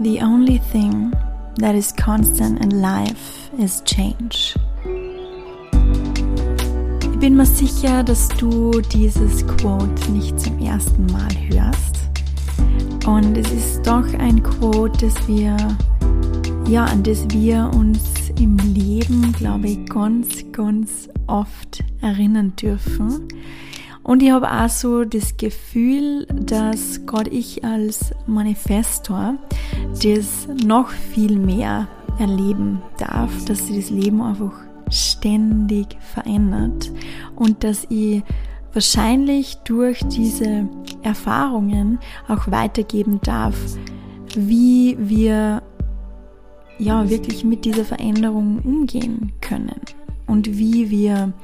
The only thing that is constant in life is change. Ich bin mir sicher, dass du dieses Quote nicht zum ersten Mal hörst. Und es ist doch ein Quote, das wir, ja, an das wir uns im Leben, glaube ich, ganz, ganz oft erinnern dürfen. Und ich habe auch so das Gefühl, dass gerade ich als Manifestor das noch viel mehr erleben darf, dass sich das Leben einfach ständig verändert und dass ich wahrscheinlich durch diese Erfahrungen auch weitergeben darf, wie wir ja wirklich mit dieser Veränderung umgehen können und wie wir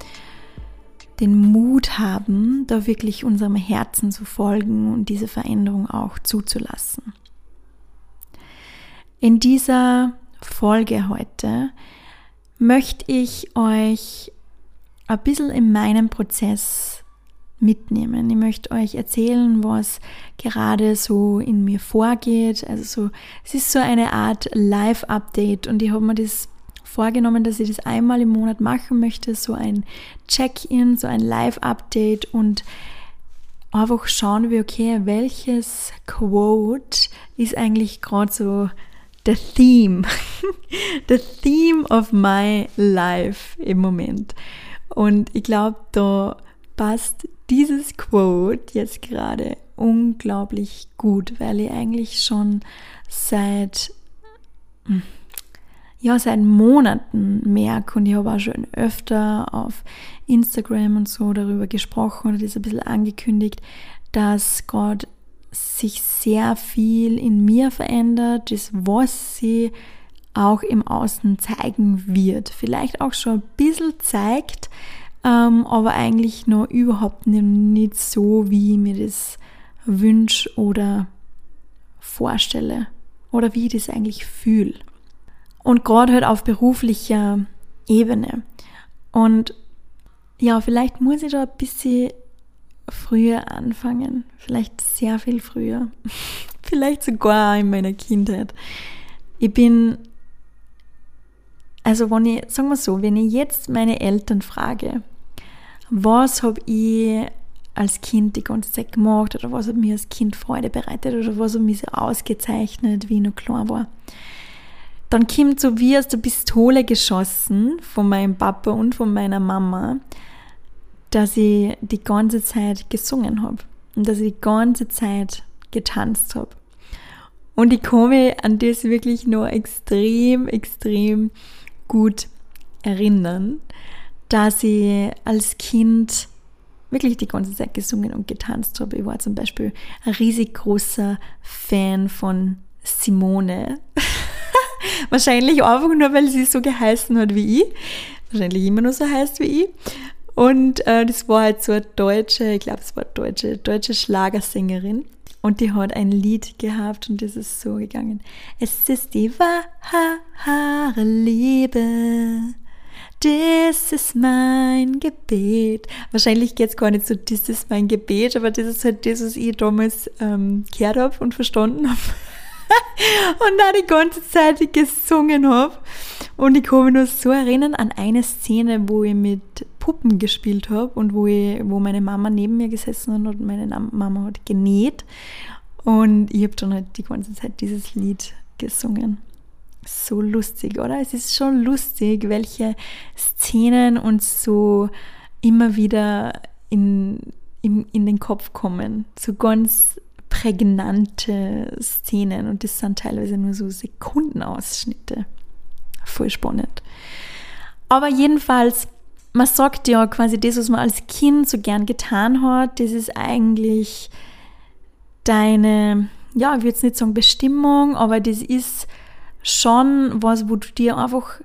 den Mut haben, da wirklich unserem Herzen zu folgen und diese Veränderung auch zuzulassen. In dieser Folge heute möchte ich euch ein bisschen in meinem Prozess mitnehmen. Ich möchte euch erzählen, was gerade so in mir vorgeht. Also so, es ist so eine Art Live-Update und ich habe mir das vorgenommen, dass ich das einmal im Monat machen möchte, so ein Check-in, so ein Live-Update und einfach schauen wir, okay, welches Quote ist eigentlich gerade so the theme, the theme of my life im Moment. Und ich glaube, da passt dieses Quote jetzt gerade unglaublich gut, weil ich eigentlich schon seit hm, ja, seit Monaten merke und ich habe auch schon öfter auf Instagram und so darüber gesprochen oder das ein bisschen angekündigt, dass gerade sich sehr viel in mir verändert, das was sie auch im Außen zeigen wird. Vielleicht auch schon ein bisschen zeigt, ähm, aber eigentlich noch überhaupt nicht so, wie ich mir das wünsche oder vorstelle oder wie ich das eigentlich fühle. Und gerade halt auf beruflicher Ebene. Und ja, vielleicht muss ich da ein bisschen früher anfangen. Vielleicht sehr viel früher. vielleicht sogar in meiner Kindheit. Ich bin, also wenn ich, sagen wir so, wenn ich jetzt meine Eltern frage, was habe ich als Kind die ganze Zeit gemacht oder was hat mir als Kind Freude bereitet oder was hat mich so ausgezeichnet, wie ich noch klar war, dann kommt so wie aus der Pistole geschossen von meinem Papa und von meiner Mama, dass ich die ganze Zeit gesungen habe und dass ich die ganze Zeit getanzt habe. Und ich komme an das wirklich nur extrem, extrem gut erinnern, dass ich als Kind wirklich die ganze Zeit gesungen und getanzt habe. Ich war zum Beispiel ein riesig großer Fan von Simone. Wahrscheinlich einfach nur, weil sie so geheißen hat wie ich. Wahrscheinlich immer noch so heißt wie ich. Und äh, das war halt so eine deutsche, ich glaube, es war deutsche, deutsche Schlagersängerin. Und die hat ein Lied gehabt und das ist so gegangen. Es ist die wahre Liebe. Das ist mein Gebet. Wahrscheinlich geht es gar nicht so, das ist mein Gebet, aber das ist halt das, was ich damals ähm, gehört habe und verstanden habe. und da die ganze Zeit gesungen habe. Und ich kann mich nur so erinnern an eine Szene, wo ich mit Puppen gespielt habe und wo, ich, wo meine Mama neben mir gesessen hat und meine Mama hat genäht. Und ich habe dann halt die ganze Zeit dieses Lied gesungen. So lustig, oder? Es ist schon lustig, welche Szenen uns so immer wieder in, in, in den Kopf kommen. So ganz prägnante Szenen und das sind teilweise nur so Sekundenausschnitte. Voll spannend. Aber jedenfalls, man sagt ja quasi das, was man als Kind so gern getan hat, das ist eigentlich deine, ja, ich würde jetzt nicht sagen Bestimmung, aber das ist schon was, wo du dir einfach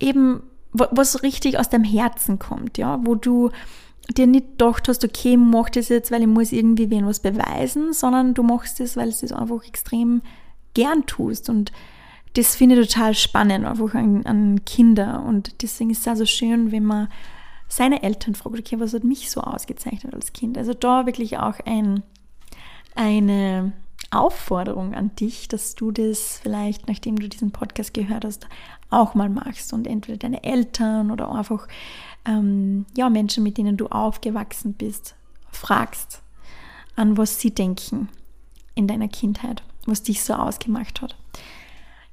eben, was richtig aus deinem Herzen kommt, ja, wo du dir nicht gedacht hast, okay, ich mache das jetzt, weil ich muss irgendwie wen was beweisen, sondern du machst es, weil du es einfach extrem gern tust. Und das finde ich total spannend, einfach an, an Kinder. Und deswegen ist es auch so schön, wenn man seine Eltern fragt, okay, was hat mich so ausgezeichnet als Kind? Also da wirklich auch ein, eine Aufforderung an dich, dass du das vielleicht, nachdem du diesen Podcast gehört hast, auch mal machst und entweder deine Eltern oder einfach ähm, ja, Menschen, mit denen du aufgewachsen bist, fragst, an was sie denken in deiner Kindheit, was dich so ausgemacht hat.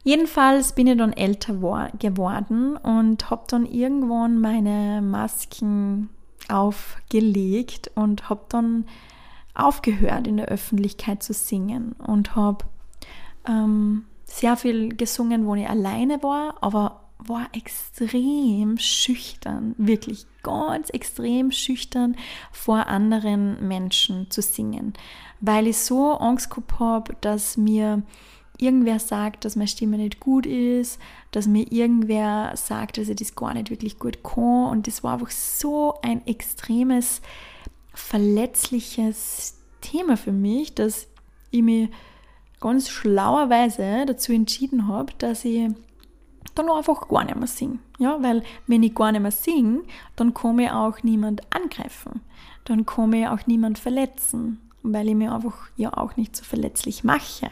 Jedenfalls bin ich dann älter geworden und habe dann irgendwann meine Masken aufgelegt und habe dann aufgehört in der Öffentlichkeit zu singen und habe ähm, sehr viel gesungen, wo ich alleine war, aber war extrem schüchtern, wirklich ganz extrem schüchtern vor anderen Menschen zu singen, weil ich so Angst gehabt habe, dass mir irgendwer sagt, dass meine Stimme nicht gut ist, dass mir irgendwer sagt, dass ich das gar nicht wirklich gut kann. Und das war einfach so ein extremes, verletzliches Thema für mich, dass ich mich ganz schlauerweise dazu entschieden habe, dass ich dann einfach gar nicht mehr singe. Ja, weil wenn ich gar nicht mehr singe, dann mich auch niemand angreifen. Dann mich auch niemand verletzen, weil ich mir einfach ja auch nicht so verletzlich mache.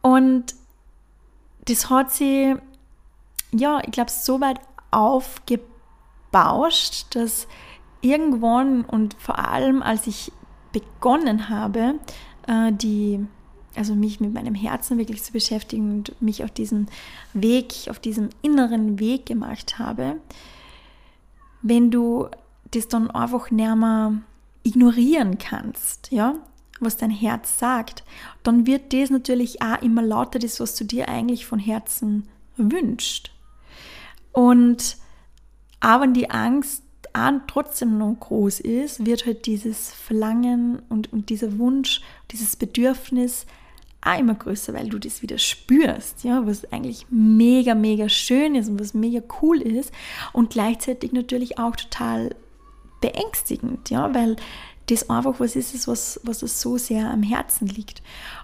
Und das hat sie, ja, ich glaube, so weit aufgebauscht, dass irgendwann und vor allem, als ich begonnen habe, äh, die, also mich mit meinem Herzen wirklich zu beschäftigen und mich auf diesen Weg, auf diesem inneren Weg gemacht habe, wenn du das dann einfach nicht ignorieren kannst, ja, was dein Herz sagt, dann wird das natürlich auch immer lauter, das, was du dir eigentlich von Herzen wünscht. Und auch wenn die Angst trotzdem noch groß ist, wird halt dieses Verlangen und, und dieser Wunsch, dieses Bedürfnis auch immer größer, weil du das wieder spürst, ja, was eigentlich mega, mega schön ist und was mega cool ist und gleichzeitig natürlich auch total beängstigend, ja, weil das einfach was ist, was, was es so sehr am Herzen liegt.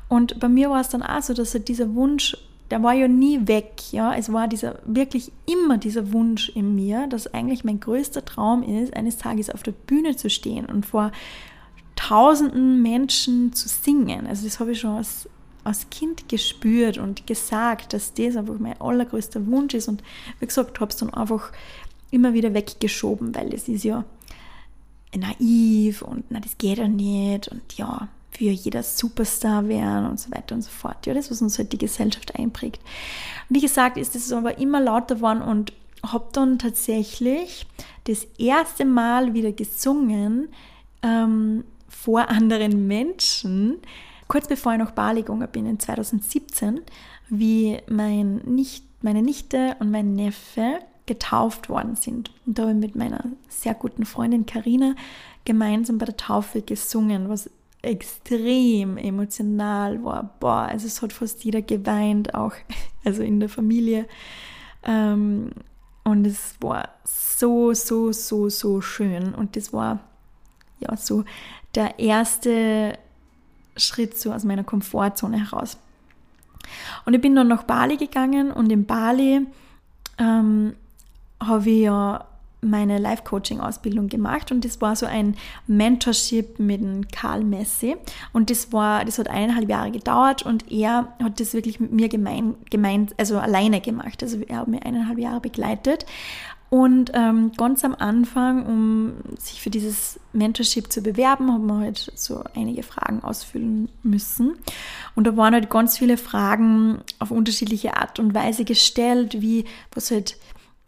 Und bei mir war es dann auch so, dass halt dieser Wunsch, der war ja nie weg, ja, es war dieser, wirklich immer dieser Wunsch in mir, dass eigentlich mein größter Traum ist, eines Tages auf der Bühne zu stehen und vor tausenden Menschen zu singen. Also das habe ich schon als, als Kind gespürt und gesagt, dass das einfach mein allergrößter Wunsch ist und wie gesagt, habe es dann einfach immer wieder weggeschoben, weil es ist ja naiv und na, das geht ja nicht und ja, für jeder Superstar werden und so weiter und so fort. Ja, das, was uns halt die Gesellschaft einprägt. Wie gesagt, ist es aber immer lauter geworden und habe dann tatsächlich das erste Mal wieder gesungen ähm, vor anderen Menschen, kurz bevor ich nach Bali gegangen bin, in 2017, wie mein nicht, meine Nichte und mein Neffe getauft worden sind. Und da habe ich mit meiner sehr guten Freundin Karina gemeinsam bei der Taufe gesungen, was extrem emotional war. Boah, also es hat fast jeder geweint, auch also in der Familie. Ähm, und es war so, so, so, so schön. Und das war ja so der erste Schritt so aus meiner Komfortzone heraus. Und ich bin dann nach Bali gegangen und in Bali ähm, habe ich ja meine Life-Coaching-Ausbildung gemacht und das war so ein Mentorship mit Karl Messi und das war, das hat eineinhalb Jahre gedauert und er hat das wirklich mit mir gemein, gemeint, also alleine gemacht. Also er hat mir eineinhalb Jahre begleitet und ähm, ganz am Anfang, um sich für dieses Mentorship zu bewerben, haben wir halt so einige Fragen ausfüllen müssen. Und da waren halt ganz viele Fragen auf unterschiedliche Art und Weise gestellt, wie was halt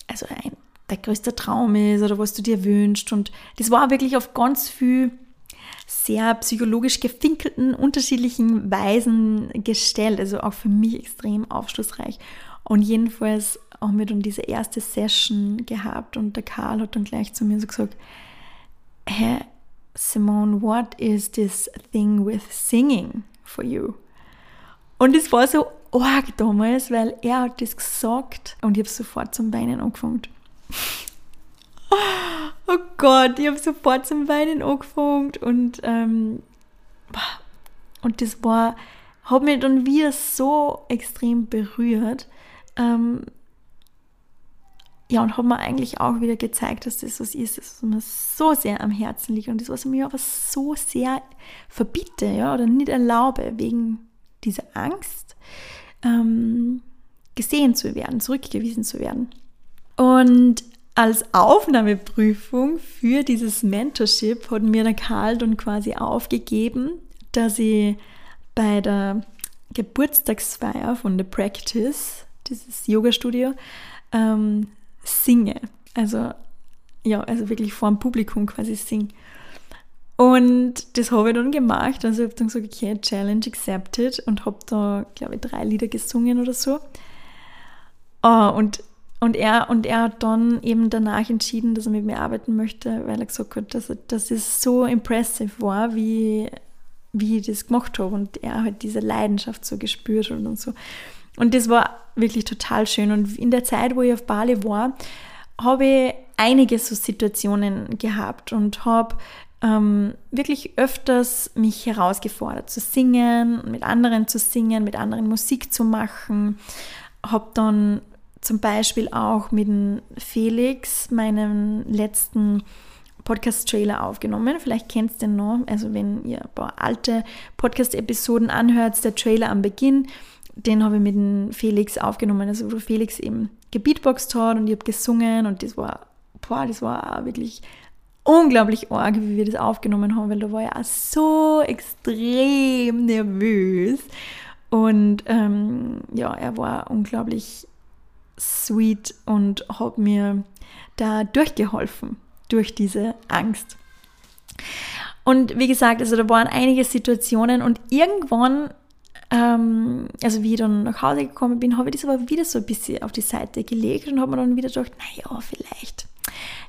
also ein, der größte Traum ist oder was du dir wünschst. Und das war wirklich auf ganz viel sehr psychologisch gefinkelten, unterschiedlichen Weisen gestellt. Also auch für mich extrem aufschlussreich. Und jedenfalls haben wir dann diese erste Session gehabt und der Karl hat dann gleich zu mir so gesagt, hey, Simone, what is this thing with singing for you? Und es war so arg damals, weil er hat das gesagt und ich habe sofort zum Weinen angefangen. Oh Gott, ich habe sofort zum Weinen angefangen und, ähm, und das war, hat mich dann wieder so extrem berührt. Ähm, ja, und hat mir eigentlich auch wieder gezeigt, dass das was ist, das mir so sehr am Herzen liegt und das, was mir aber so sehr verbiete, ja, oder nicht erlaube, wegen dieser Angst, ähm, gesehen zu werden, zurückgewiesen zu werden. Und als Aufnahmeprüfung für dieses Mentorship hat mir der Karl dann quasi aufgegeben, dass ich bei der Geburtstagsfeier von The Practice, dieses Yoga-Studio, ähm, singe. Also, ja, also wirklich vor dem Publikum quasi singe. Und das habe ich dann gemacht. Also ich habe dann gesagt, okay, Challenge accepted und habe da, glaube ich, drei Lieder gesungen oder so. Oh, und, und, er, und er hat dann eben danach entschieden, dass er mit mir arbeiten möchte, weil er gesagt hat, dass, dass es so impressive war, wie, wie ich das gemacht habe. Und er hat diese Leidenschaft so gespürt und, und so. Und das war wirklich total schön. Und in der Zeit, wo ich auf Bali war, habe ich einige so Situationen gehabt und habe ähm, wirklich öfters mich herausgefordert zu singen, mit anderen zu singen, mit anderen Musik zu machen. Habe dann zum Beispiel auch mit Felix meinen letzten Podcast-Trailer aufgenommen. Vielleicht kennst du den noch. Also wenn ihr ein paar alte Podcast-Episoden anhört, der Trailer am Beginn den habe ich mit dem Felix aufgenommen, also wo Felix eben gebeatboxt hat und ich habe gesungen und das war, boah, das war wirklich unglaublich arg, wie wir das aufgenommen haben, weil da war ich auch so extrem nervös und ähm, ja, er war unglaublich sweet und hat mir da durchgeholfen durch diese Angst. Und wie gesagt, also da waren einige Situationen und irgendwann ähm, also wie ich dann nach Hause gekommen bin, habe ich das aber wieder so ein bisschen auf die Seite gelegt und habe mir dann wieder gedacht, naja, vielleicht,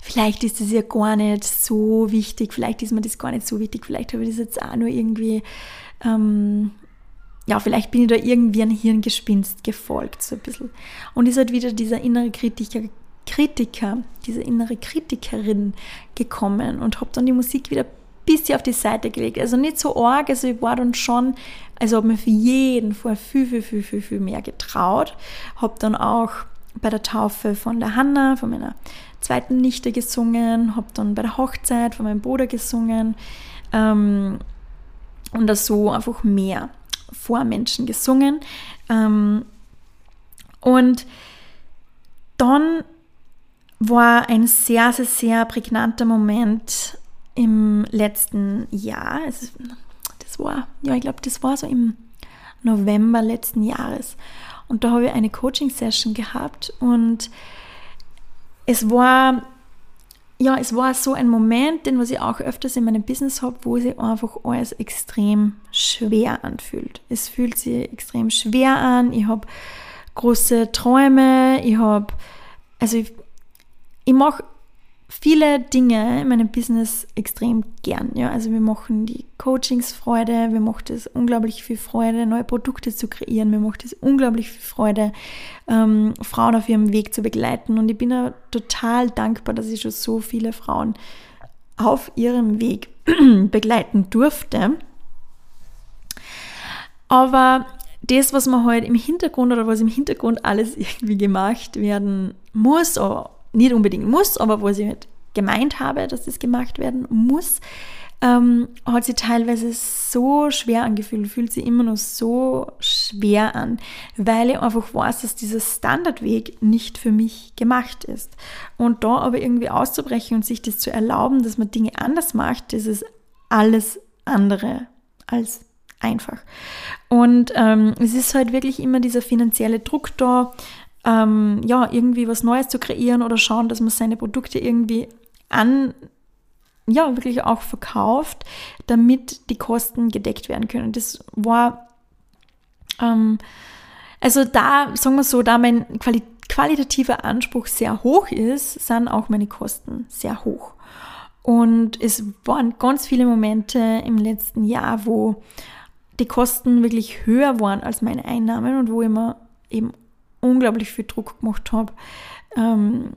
vielleicht ist das ja gar nicht so wichtig, vielleicht ist mir das gar nicht so wichtig, vielleicht habe ich das jetzt auch nur irgendwie, ähm, ja, vielleicht bin ich da irgendwie ein Hirngespinst gefolgt, so ein bisschen. Und ist halt wieder dieser innere Kritiker, Kritiker, diese innere Kritikerin gekommen und habe dann die Musik wieder bisschen auf die Seite gelegt. Also nicht so arg, also ich war dann schon, also habe mir für jeden Fall viel, viel, viel, viel, viel mehr getraut. Habe dann auch bei der Taufe von der Hanna, von meiner zweiten Nichte gesungen, habe dann bei der Hochzeit von meinem Bruder gesungen ähm, und das so einfach mehr vor Menschen gesungen. Ähm, und dann war ein sehr, sehr, sehr prägnanter Moment im letzten Jahr, also war, ja, ich glaube, das war so im November letzten Jahres. Und da habe ich eine Coaching-Session gehabt und es war, ja, es war so ein Moment, den was ich auch öfters in meinem Business habe, wo sich einfach alles extrem schwer anfühlt. Es fühlt sich extrem schwer an. Ich habe große Träume. Ich habe, also ich, ich mache viele Dinge in meinem Business extrem gern. Ja? Also wir machen die Coachings Freude, wir machen es unglaublich viel Freude, neue Produkte zu kreieren, mir macht es unglaublich viel Freude, ähm, Frauen auf ihrem Weg zu begleiten. Und ich bin ja total dankbar, dass ich schon so viele Frauen auf ihrem Weg begleiten durfte. Aber das, was man halt im Hintergrund oder was im Hintergrund alles irgendwie gemacht werden muss, nicht unbedingt muss, aber wo ich halt gemeint habe, dass das gemacht werden muss, ähm, hat sich teilweise so schwer angefühlt, fühlt sich immer noch so schwer an, weil ich einfach weiß, dass dieser Standardweg nicht für mich gemacht ist. Und da aber irgendwie auszubrechen und sich das zu erlauben, dass man Dinge anders macht, das ist alles andere als einfach. Und ähm, es ist halt wirklich immer dieser finanzielle Druck da, ähm, ja, irgendwie was Neues zu kreieren oder schauen, dass man seine Produkte irgendwie an, ja, wirklich auch verkauft, damit die Kosten gedeckt werden können. Das war, ähm, also da, sagen wir so, da mein Quali qualitativer Anspruch sehr hoch ist, sind auch meine Kosten sehr hoch. Und es waren ganz viele Momente im letzten Jahr, wo die Kosten wirklich höher waren als meine Einnahmen und wo ich mir eben unglaublich viel Druck gemacht habe, ähm,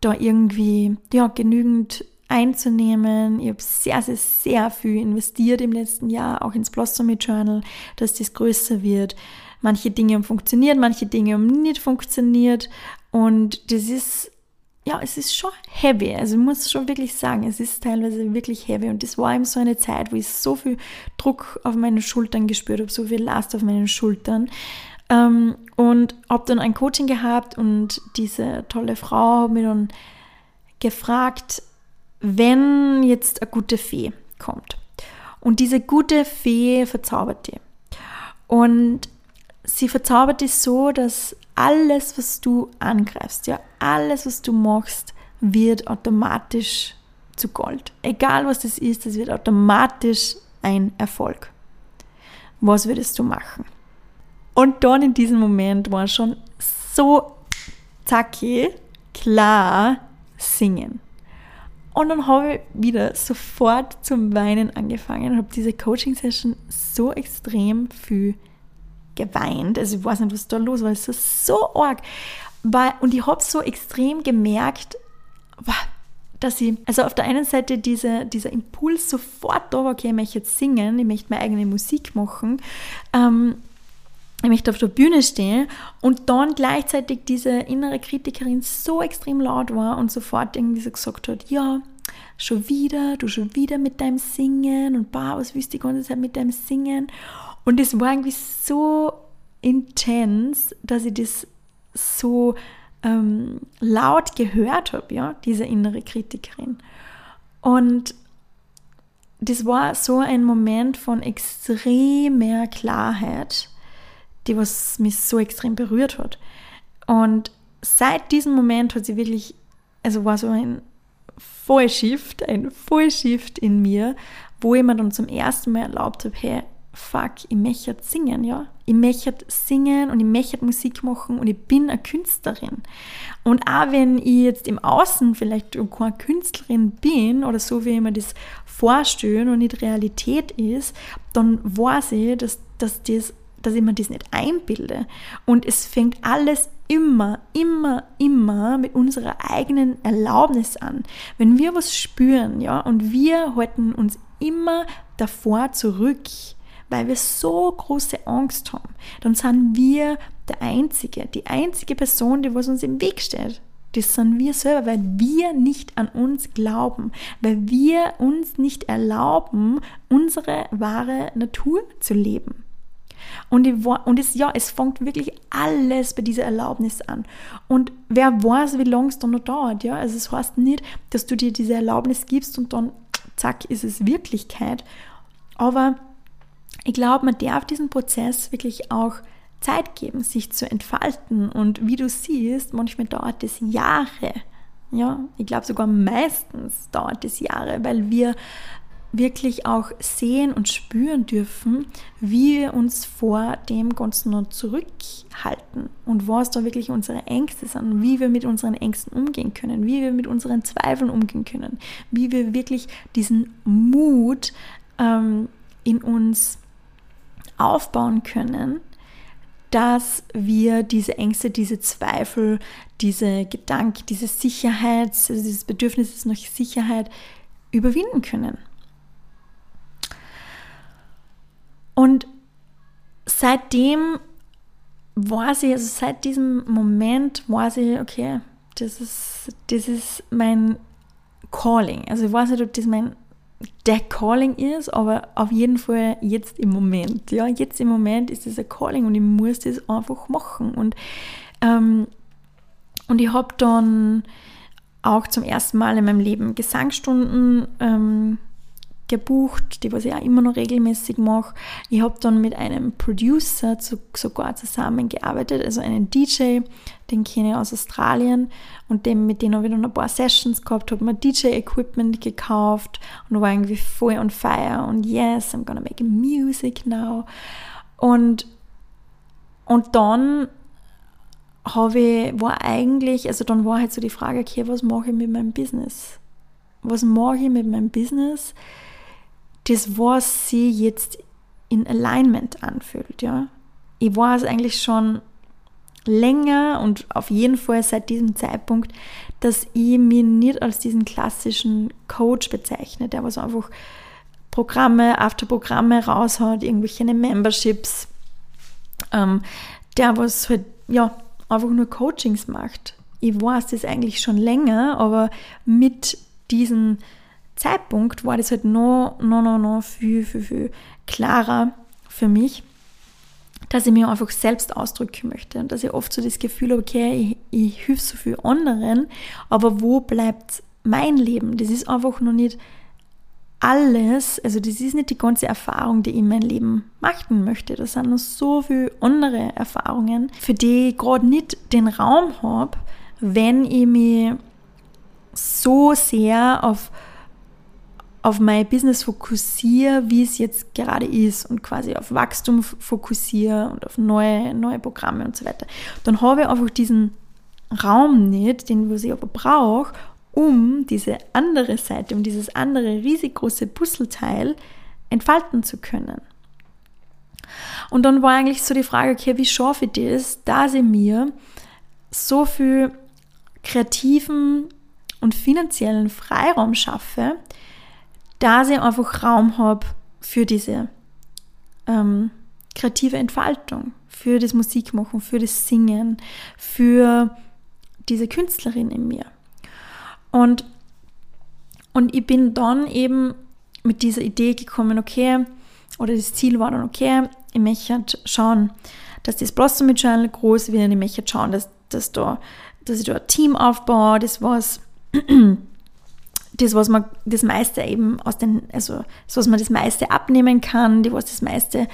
da irgendwie ja, genügend einzunehmen. Ich habe sehr, sehr, sehr viel investiert im letzten Jahr, auch ins Blossomy Journal, dass das größer wird. Manche Dinge haben funktioniert, manche Dinge haben nicht funktioniert. Und das ist, ja, es ist schon heavy. Also ich muss schon wirklich sagen, es ist teilweise wirklich heavy. Und das war eben so eine Zeit, wo ich so viel Druck auf meinen Schultern gespürt habe, so viel Last auf meinen Schultern. Ähm, und habe dann ein Coaching gehabt und diese tolle Frau hat mir dann gefragt, wenn jetzt eine gute Fee kommt. Und diese gute Fee verzaubert die. Und sie verzaubert dich so, dass alles, was du angreifst, ja, alles, was du machst, wird automatisch zu Gold. Egal was das ist, das wird automatisch ein Erfolg. Was würdest du machen? Und dann in diesem Moment war schon so zacki, klar singen. Und dann habe ich wieder sofort zum Weinen angefangen und habe diese Coaching-Session so extrem viel geweint. Also ich weiß nicht, was da los war. Es ist so arg. Und ich habe so extrem gemerkt, dass ich, also auf der einen Seite diese, dieser Impuls sofort da war, okay, ich möchte jetzt singen, ich möchte meine eigene Musik machen, ähm, ich möchte auf der Bühne stehen und dann gleichzeitig diese innere Kritikerin so extrem laut war und sofort irgendwie so gesagt hat, ja, schon wieder, du schon wieder mit deinem Singen und bah, was du die ganze Zeit mit deinem Singen? Und das war irgendwie so intens, dass ich das so ähm, laut gehört habe, ja, diese innere Kritikerin. Und das war so ein Moment von extremer Klarheit, die was mich so extrem berührt hat. Und seit diesem Moment hat sie wirklich, also war so ein Vollshift, ein Vollshift in mir, wo ich mir dann zum ersten Mal erlaubt habe, hey, fuck, ich möchte singen, ja. Ich möchte singen und ich möchte Musik machen und ich bin eine Künstlerin. Und auch wenn ich jetzt im Außen vielleicht keine Künstlerin bin oder so, wie ich mir das vorstelle und nicht Realität ist, dann weiß ich, dass, dass, das, dass ich mir das nicht einbilde. Und es fängt alles immer, immer, immer mit unserer eigenen Erlaubnis an. Wenn wir was spüren, ja, und wir halten uns immer davor zurück, weil wir so große Angst haben, dann sind wir der Einzige, die einzige Person, die was uns im Weg steht. Das sind wir selber, weil wir nicht an uns glauben, weil wir uns nicht erlauben, unsere wahre Natur zu leben. Und, ich, und es, ja, es fängt wirklich alles bei dieser Erlaubnis an. Und wer weiß, wie lange es dann noch dauert. Ja? Also es heißt nicht, dass du dir diese Erlaubnis gibst und dann, zack, ist es Wirklichkeit. Aber ich glaube, man darf diesen Prozess wirklich auch Zeit geben, sich zu entfalten. Und wie du siehst, manchmal dauert es Jahre. Ja, ich glaube sogar meistens dauert es Jahre, weil wir wirklich auch sehen und spüren dürfen, wie wir uns vor dem Ganzen noch zurückhalten und was da wirklich unsere Ängste sind, wie wir mit unseren Ängsten umgehen können, wie wir mit unseren Zweifeln umgehen können, wie wir wirklich diesen Mut ähm, in uns aufbauen können, dass wir diese Ängste, diese Zweifel, diese Gedanken, diese Sicherheit, also dieses Bedürfnis nach Sicherheit überwinden können. Und seitdem war sie, also seit diesem Moment war sie, okay, das ist, das ist mein Calling. Also ich weiß nicht, ob das mein der Calling ist, aber auf jeden Fall jetzt im Moment. Ja, jetzt im Moment ist das ein Calling und ich muss das einfach machen. Und, ähm, und ich habe dann auch zum ersten Mal in meinem Leben Gesangsstunden ähm, gebucht, die was ich auch immer noch regelmäßig mache. Ich habe dann mit einem Producer zu, sogar zusammengearbeitet, also einen DJ, den kenne ich aus Australien und dem, mit dem habe ich dann ein paar Sessions gehabt, habe mir DJ-Equipment gekauft und war irgendwie voll on fire und yes, I'm gonna make music now. Und, und dann habe ich, war eigentlich, also dann war halt so die Frage, okay, was mache ich mit meinem Business? Was mache ich mit meinem Business? Das, was sie jetzt in Alignment anfühlt. Ja? Ich weiß eigentlich schon länger und auf jeden Fall seit diesem Zeitpunkt, dass ich mich nicht als diesen klassischen Coach bezeichne, der was einfach Programme, After-Programme raushaut, irgendwelche Memberships, ähm, der was halt, ja, einfach nur Coachings macht. ich weiß das eigentlich schon länger, aber mit diesem Zeitpunkt war das halt noch, noch, noch, noch viel, viel, viel klarer für mich, dass ich mir einfach selbst ausdrücken möchte und dass ich oft so das Gefühl habe, okay, ich, ich hilf so viel anderen, aber wo bleibt mein Leben? Das ist einfach noch nicht alles, also das ist nicht die ganze Erfahrung, die ich in mein Leben machen möchte. Das sind noch so viele andere Erfahrungen, für die ich gerade nicht den Raum habe, wenn ich mich so sehr auf, auf mein Business fokussiere, wie es jetzt gerade ist und quasi auf Wachstum fokussiere und auf neue, neue Programme und so weiter. Dann habe ich einfach diesen Raum nicht, den was ich aber brauche, um diese andere Seite, um dieses andere riesig große Puzzleteil entfalten zu können. Und dann war eigentlich so die Frage, okay, wie schaffe ich das, dass ich mir so viel kreativen und finanziellen Freiraum schaffe, dass ich einfach Raum habe für diese ähm, kreative Entfaltung, für das Musikmachen, für das Singen, für diese Künstlerin in mir. Und, und ich bin dann eben mit dieser Idee gekommen, okay, oder das Ziel war dann, okay, ich möchte schauen, dass das Blossom Channel groß wird, ich möchte schauen, dass, dass, da, dass ich da ein Team aufbaue, das was das, was man das meiste eben aus den, also das, was man das meiste abnehmen kann, die was das meiste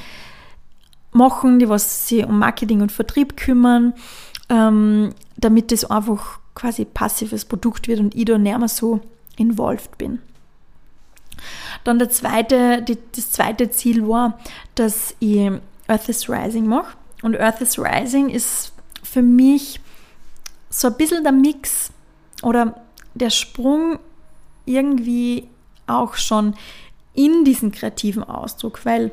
machen, die was sich um Marketing und Vertrieb kümmern, ähm, damit das einfach quasi passives Produkt wird und ich da nicht mehr so involved bin. Dann der zweite, die, das zweite Ziel war, dass ich Earth is Rising mache. Und Earth is Rising ist für mich so ein bisschen der Mix oder der Sprung irgendwie auch schon in diesen kreativen Ausdruck, weil,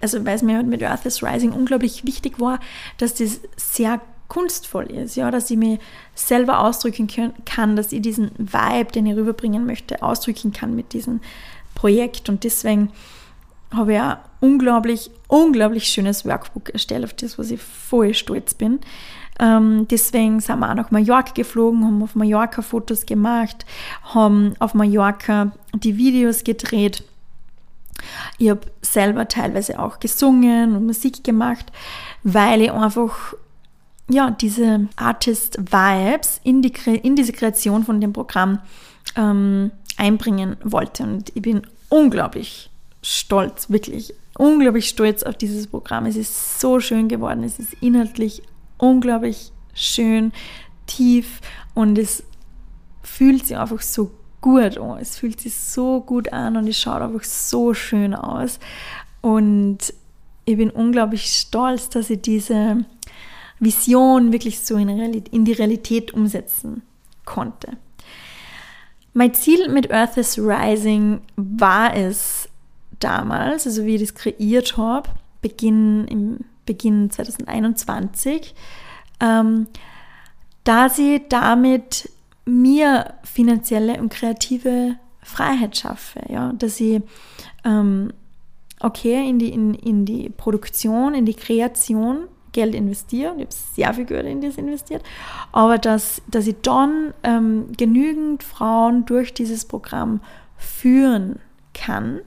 also weil es mir mit Earth is Rising unglaublich wichtig war, dass das sehr kunstvoll ist, ja, dass ich mich selber ausdrücken kann, dass ich diesen Vibe, den ich rüberbringen möchte, ausdrücken kann mit diesem Projekt. Und deswegen habe ich ein unglaublich, unglaublich schönes Workbook erstellt, auf das, was ich voll stolz bin. Ähm, deswegen sind wir auch nach Mallorca geflogen, haben auf Mallorca Fotos gemacht, haben auf Mallorca die Videos gedreht. Ich habe selber teilweise auch gesungen und Musik gemacht, weil ich einfach ja, diese Artist-Vibes in, die, in diese Kreation von dem Programm ähm, einbringen wollte. Und ich bin unglaublich stolz, wirklich unglaublich stolz auf dieses Programm. Es ist so schön geworden, es ist inhaltlich unglaublich schön, tief und es fühlt sich einfach so gut an. Es fühlt sich so gut an und es schaut einfach so schön aus. Und ich bin unglaublich stolz, dass ich diese Vision wirklich so in, die Realität umsetzen konnte. Mein Ziel mit Earth is Rising war es damals, also wie ich das kreiert habe, Beginn, im Beginn 2021, ähm, da sie damit mir finanzielle und kreative Freiheit schaffe, ja, dass ich ähm, okay in die, in, in die Produktion, in die Kreation Geld investiere. Ich habe sehr viel Geld in das investiert. Aber dass, dass ich dann ähm, genügend Frauen durch dieses Programm führen kann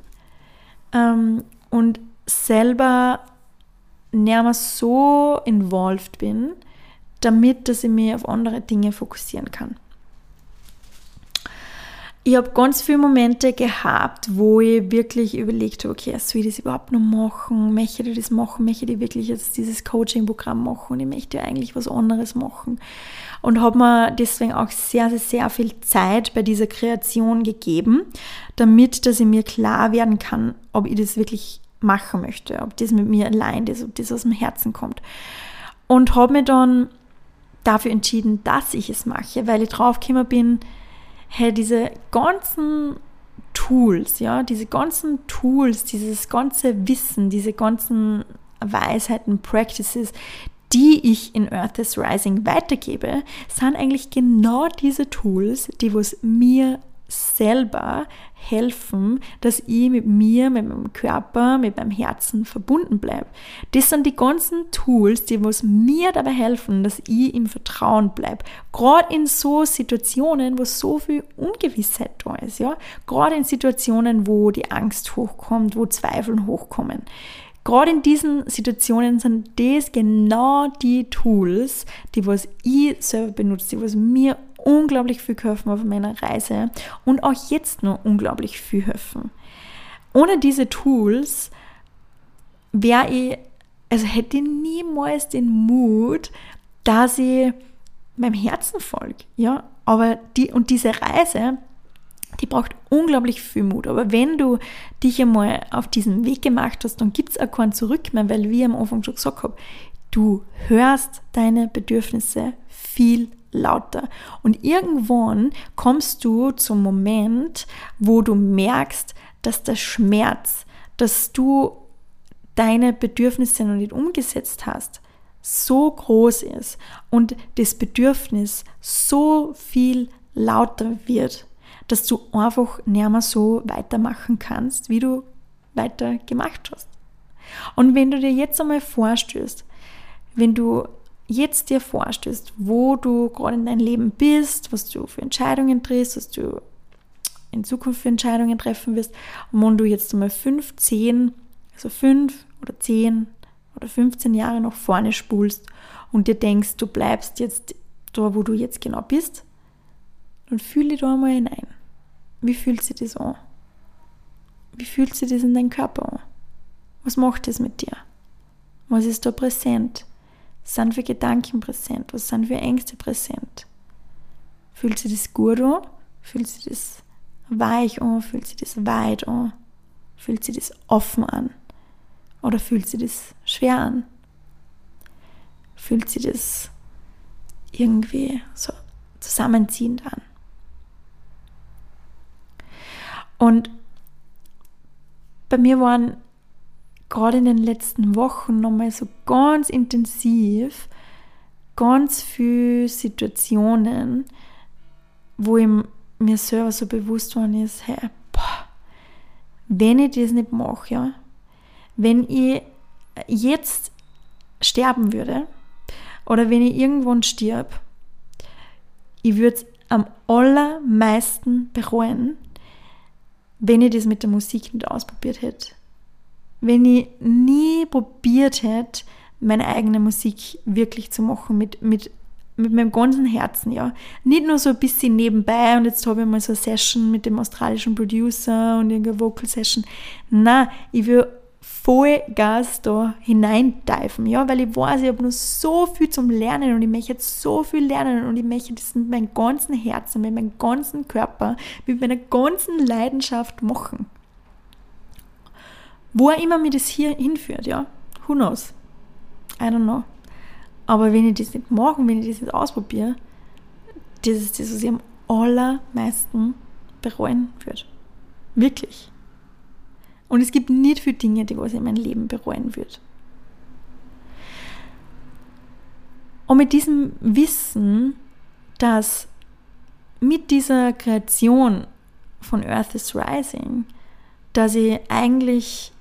ähm, und selber mehr so involved bin, damit dass ich mich auf andere Dinge fokussieren kann ich habe ganz viele Momente gehabt, wo ich wirklich überlegt habe, okay, soll ich das überhaupt noch machen? Möchte ich das machen? Möchte ich wirklich jetzt dieses Coaching-Programm machen? Und ich möchte eigentlich was anderes machen. Und habe mir deswegen auch sehr, sehr, sehr viel Zeit bei dieser Kreation gegeben, damit, dass ich mir klar werden kann, ob ich das wirklich machen möchte, ob das mit mir allein ist, ob das aus dem Herzen kommt. Und habe mir dann dafür entschieden, dass ich es mache, weil ich draufgekommen bin, hey, diese ganzen Tools, ja, diese ganzen Tools, dieses ganze Wissen, diese ganzen Weisheiten, Practices, die ich in Earth is Rising weitergebe, sind eigentlich genau diese Tools, die was mir selber helfen, dass ich mit mir, mit meinem Körper, mit meinem Herzen verbunden bleibe. Das sind die ganzen Tools, die was mir dabei helfen, dass ich im Vertrauen bleibe. Gerade in so Situationen, wo so viel Ungewissheit da ist, ja. Gerade in Situationen, wo die Angst hochkommt, wo Zweifel hochkommen. Gerade in diesen Situationen sind das genau die Tools, die was ich selber benutze, die was mir unglaublich viel geholfen auf meiner Reise und auch jetzt noch unglaublich viel helfen. Ohne diese Tools wäre ich, also hätte ich niemals den Mut, dass ich meinem Herzen folge, ja. Aber die, und diese Reise, die braucht unglaublich viel Mut. Aber wenn du dich einmal auf diesen Weg gemacht hast, dann gibt es auch keinen Zurück mehr, weil wie ich am Anfang schon gesagt habe, du hörst deine Bedürfnisse viel lauter. Und irgendwann kommst du zum Moment, wo du merkst, dass der Schmerz, dass du deine Bedürfnisse noch nicht umgesetzt hast, so groß ist und das Bedürfnis so viel lauter wird, dass du einfach nicht mehr so weitermachen kannst, wie du weiter gemacht hast. Und wenn du dir jetzt einmal vorstellst, wenn du jetzt dir vorstellst, wo du gerade in deinem Leben bist, was du für Entscheidungen triffst, was du in Zukunft für Entscheidungen treffen wirst, und wenn du jetzt einmal fünf, zehn, also fünf oder zehn oder 15 Jahre nach vorne spulst und dir denkst, du bleibst jetzt da, wo du jetzt genau bist, dann fühle dich da einmal hinein. Wie fühlt sich das an? Wie fühlt sich das in deinem Körper an? Was macht das mit dir? Was ist da präsent? Sind für Gedanken präsent? Was sind für Ängste präsent? Fühlt sich das gut an? Fühlt sich das weich an? Fühlt sich das weit an? Fühlt sich das offen an? Oder fühlt sich das schwer an? Fühlt sich das irgendwie so zusammenziehend an? Und bei mir waren gerade in den letzten Wochen nochmal so ganz intensiv ganz viele Situationen, wo ich mir selber so bewusst worden ist, hey, boah, wenn ich das nicht mache, ja, wenn ich jetzt sterben würde oder wenn ich irgendwann stirb, ich würde es am allermeisten bereuen, wenn ich das mit der Musik nicht ausprobiert hätte. Wenn ich nie probiert hätte, meine eigene Musik wirklich zu machen, mit, mit, mit meinem ganzen Herzen, ja. Nicht nur so ein bisschen nebenbei und jetzt habe ich mal so eine Session mit dem australischen Producer und irgendeine Vocal Session. Nein, ich will voll Gas da hineinteifen, ja, weil ich weiß, ich habe noch so viel zum Lernen und ich möchte jetzt so viel lernen und ich möchte das mit meinem ganzen Herzen, mit meinem ganzen Körper, mit meiner ganzen Leidenschaft machen. Wo er immer mir das hier hinführt, ja, who knows? I don't know. Aber wenn ich das nicht mache, wenn ich das nicht ausprobiere, das ist das, was ich am allermeisten bereuen würde. Wirklich. Und es gibt nicht viele Dinge, die was ich in meinem Leben bereuen würde. Und mit diesem Wissen, dass mit dieser Kreation von Earth is Rising, dass ich eigentlich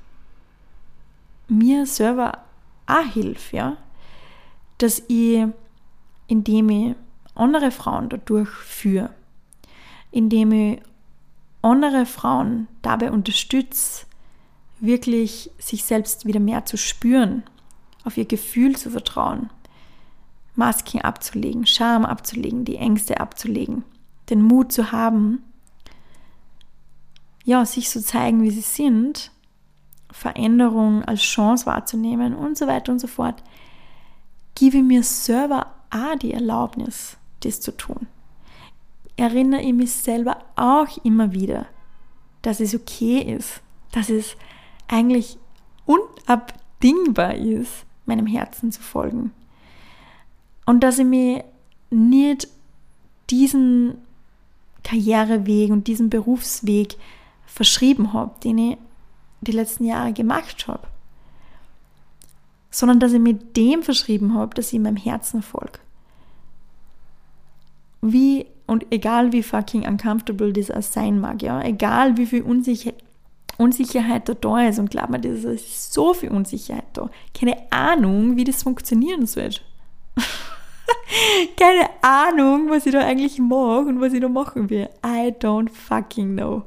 mir selber auch hilfe, ja? dass ich, indem ich andere Frauen dadurch führe, indem ich andere Frauen dabei unterstütze, wirklich sich selbst wieder mehr zu spüren, auf ihr Gefühl zu vertrauen, Masken abzulegen, Scham abzulegen, die Ängste abzulegen, den Mut zu haben, ja, sich zu zeigen, wie sie sind, Veränderung als Chance wahrzunehmen und so weiter und so fort, gebe mir selber auch die Erlaubnis, das zu tun. Erinnere ich mich selber auch immer wieder, dass es okay ist, dass es eigentlich unabdingbar ist, meinem Herzen zu folgen. Und dass ich mir nicht diesen Karriereweg und diesen Berufsweg verschrieben habe, den ich die letzten Jahre gemacht habe, sondern dass ich mir dem verschrieben habe, dass ich meinem Herzen folge. Wie und egal wie fucking uncomfortable das auch sein mag, ja, egal wie viel Unsicher Unsicherheit da da ist und glaub mir, das ist so viel Unsicherheit da. Keine Ahnung, wie das funktionieren soll. Keine Ahnung, was ich da eigentlich mache und was ich da machen will. I don't fucking know.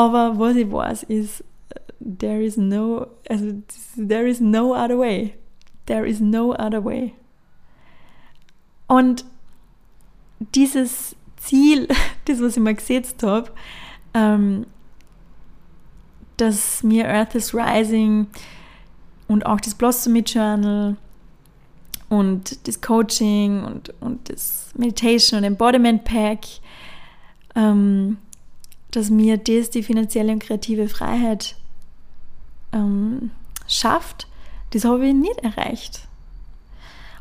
Aber was ich weiß, ist, there is no, also, there is no other way. There is no other way. Und dieses Ziel, das, was ich mir gesetzt habe, ähm, dass mir Earth is Rising und auch das Blossom Journal und das Coaching und, und das Meditation und Embodiment Pack, ähm, dass mir das die finanzielle und kreative Freiheit ähm, schafft, das habe ich nicht erreicht.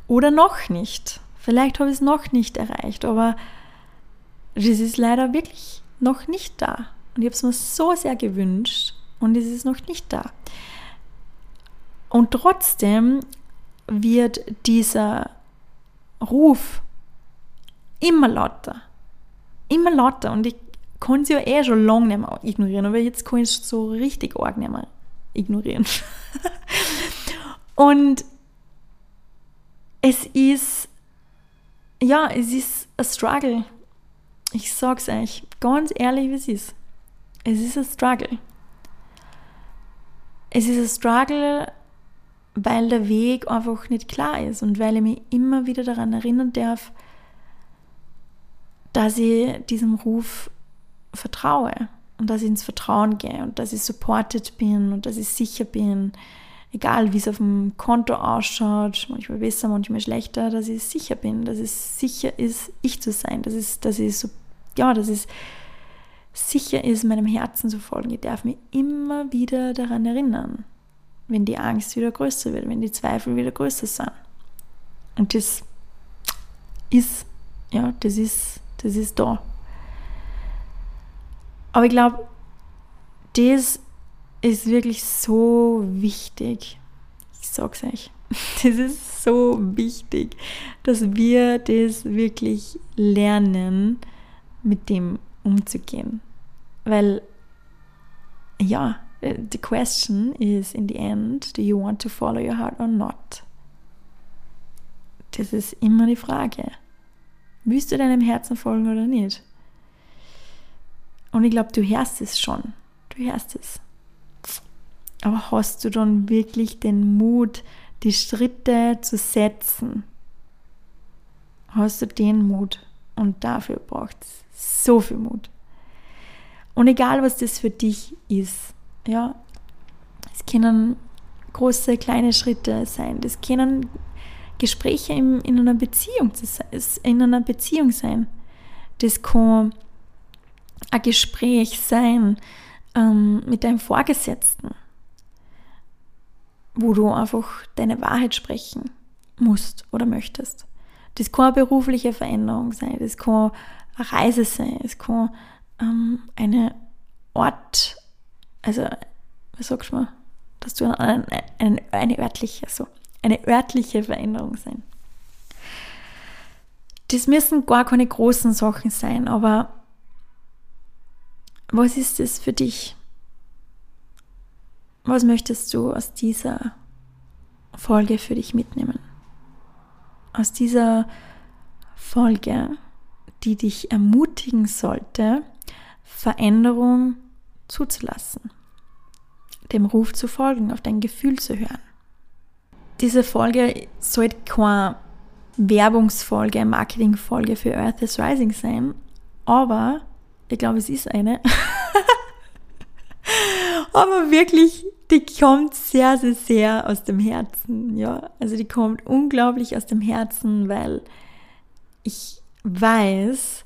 Oder noch nicht. Vielleicht habe ich es noch nicht erreicht, aber das ist leider wirklich noch nicht da. Und ich habe es mir so sehr gewünscht und es ist noch nicht da. Und trotzdem wird dieser Ruf immer lauter. Immer lauter. Und ich kann es ja eh schon lange nicht mehr ignorieren, aber jetzt kann ich so richtig arg nicht mehr ignorieren. und es ist, ja, es ist ein Struggle. Ich sag's euch ganz ehrlich, wie es ist. Es ist ein Struggle. Es ist ein Struggle, weil der Weg einfach nicht klar ist und weil ich mich immer wieder daran erinnern darf, dass ich diesem Ruf vertraue und dass ich ins Vertrauen gehe und dass ich supported bin und dass ich sicher bin, egal wie es auf dem Konto ausschaut, manchmal besser, manchmal schlechter, dass ich sicher bin, dass es sicher ist, ich zu sein, dass es, dass ich so, ja, dass es sicher ist, meinem Herzen zu folgen. Ich darf mich immer wieder daran erinnern, wenn die Angst wieder größer wird, wenn die Zweifel wieder größer sind. Und das ist, ja, das ist, das ist da. Aber ich glaube, das ist wirklich so wichtig. Ich sag's euch. Das ist so wichtig, dass wir das wirklich lernen, mit dem umzugehen. Weil, ja, the question is in the end, do you want to follow your heart or not? Das ist immer die Frage. Willst du deinem Herzen folgen oder nicht? Und ich glaube, du hörst es schon. Du hörst es. Aber hast du dann wirklich den Mut, die Schritte zu setzen? Hast du den Mut? Und dafür braucht es so viel Mut. Und egal, was das für dich ist, ja, es können große, kleine Schritte sein, das können Gespräche in, in einer Beziehung in einer Beziehung sein. Das kann ein Gespräch sein ähm, mit deinem Vorgesetzten, wo du einfach deine Wahrheit sprechen musst oder möchtest. Das kann eine berufliche Veränderung sein, das kann eine Reise sein, es kann ähm, eine Ort, also was sagst du mal, dass du eine, eine, eine örtliche, so, eine örtliche Veränderung sein. Das müssen gar keine großen Sachen sein, aber was ist es für dich? Was möchtest du aus dieser Folge für dich mitnehmen? Aus dieser Folge, die dich ermutigen sollte, Veränderung zuzulassen, dem Ruf zu folgen, auf dein Gefühl zu hören. Diese Folge sollte keine Werbungsfolge, Marketingfolge für Earth is Rising sein, aber ich glaube, es ist eine. aber wirklich, die kommt sehr, sehr, sehr aus dem Herzen. Ja, also die kommt unglaublich aus dem Herzen, weil ich weiß,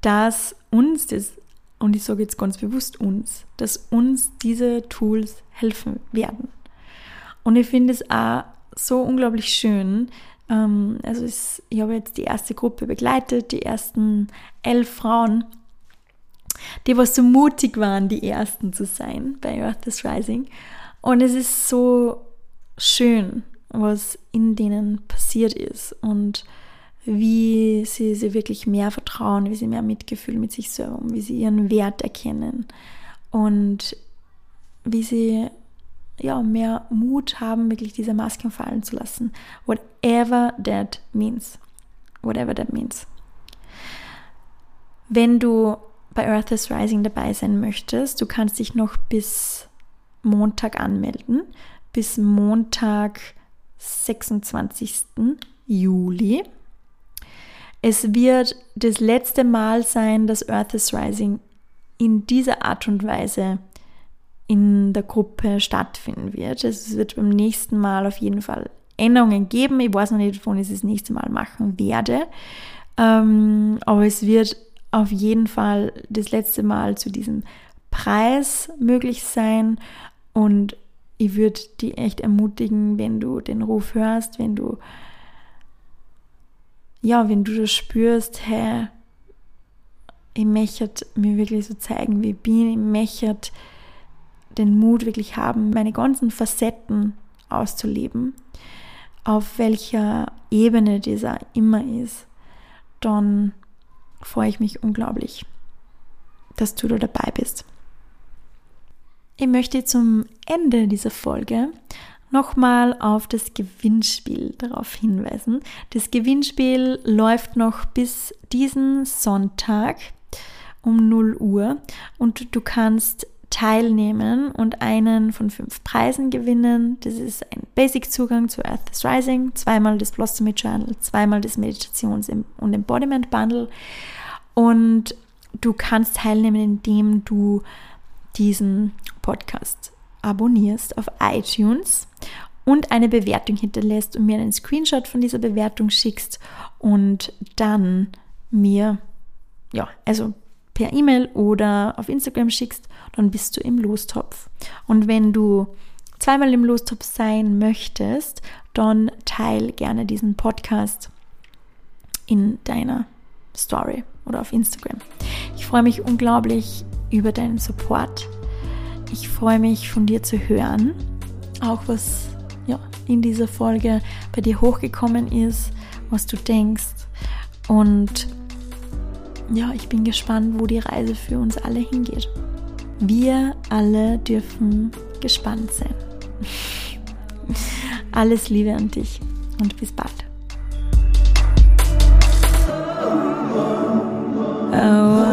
dass uns das und ich sage jetzt ganz bewusst uns, dass uns diese Tools helfen werden. Und ich finde es auch so unglaublich schön. Ähm, also ich habe jetzt die erste Gruppe begleitet, die ersten elf Frauen, die was so mutig waren, die ersten zu sein bei Earth is Rising. Und es ist so schön, was in denen passiert ist und wie sie sie wirklich mehr vertrauen, wie sie mehr Mitgefühl mit sich selber haben, wie sie ihren Wert erkennen und wie sie ja, mehr Mut haben, wirklich diese Masken fallen zu lassen. Whatever that means. Whatever that means. Wenn du bei Earth is Rising dabei sein möchtest, du kannst dich noch bis Montag anmelden. Bis Montag, 26. Juli. Es wird das letzte Mal sein, dass Earth is Rising in dieser Art und Weise in der Gruppe stattfinden wird. Es wird beim nächsten Mal auf jeden Fall Änderungen geben. Ich weiß noch nicht, wovon ich das nächste Mal machen werde. Ähm, aber es wird auf jeden Fall das letzte Mal zu diesem Preis möglich sein. Und ich würde dich echt ermutigen, wenn du den Ruf hörst, wenn du, ja, wenn du das spürst, hey, ich möchte mir wirklich so zeigen, wie ich bin, ich möchte den Mut wirklich haben, meine ganzen Facetten auszuleben, auf welcher Ebene dieser immer ist, dann freue ich mich unglaublich, dass du da dabei bist. Ich möchte zum Ende dieser Folge nochmal auf das Gewinnspiel darauf hinweisen. Das Gewinnspiel läuft noch bis diesen Sonntag um 0 Uhr und du kannst teilnehmen und einen von fünf Preisen gewinnen. Das ist ein Basic-Zugang zu Earth is Rising, zweimal das Blossomy Journal, zweimal das Meditations- und Embodiment Bundle. Und du kannst teilnehmen, indem du diesen Podcast abonnierst auf iTunes und eine Bewertung hinterlässt und mir einen Screenshot von dieser Bewertung schickst und dann mir, ja, also per E-Mail oder auf Instagram schickst, dann bist du im Lostopf. Und wenn du zweimal im Lostopf sein möchtest, dann teil gerne diesen Podcast in deiner Story oder auf Instagram. Ich freue mich unglaublich über deinen Support. Ich freue mich von dir zu hören, auch was ja, in dieser Folge bei dir hochgekommen ist, was du denkst und ja, ich bin gespannt, wo die Reise für uns alle hingeht. Wir alle dürfen gespannt sein. Alles Liebe an dich und bis bald. Oh.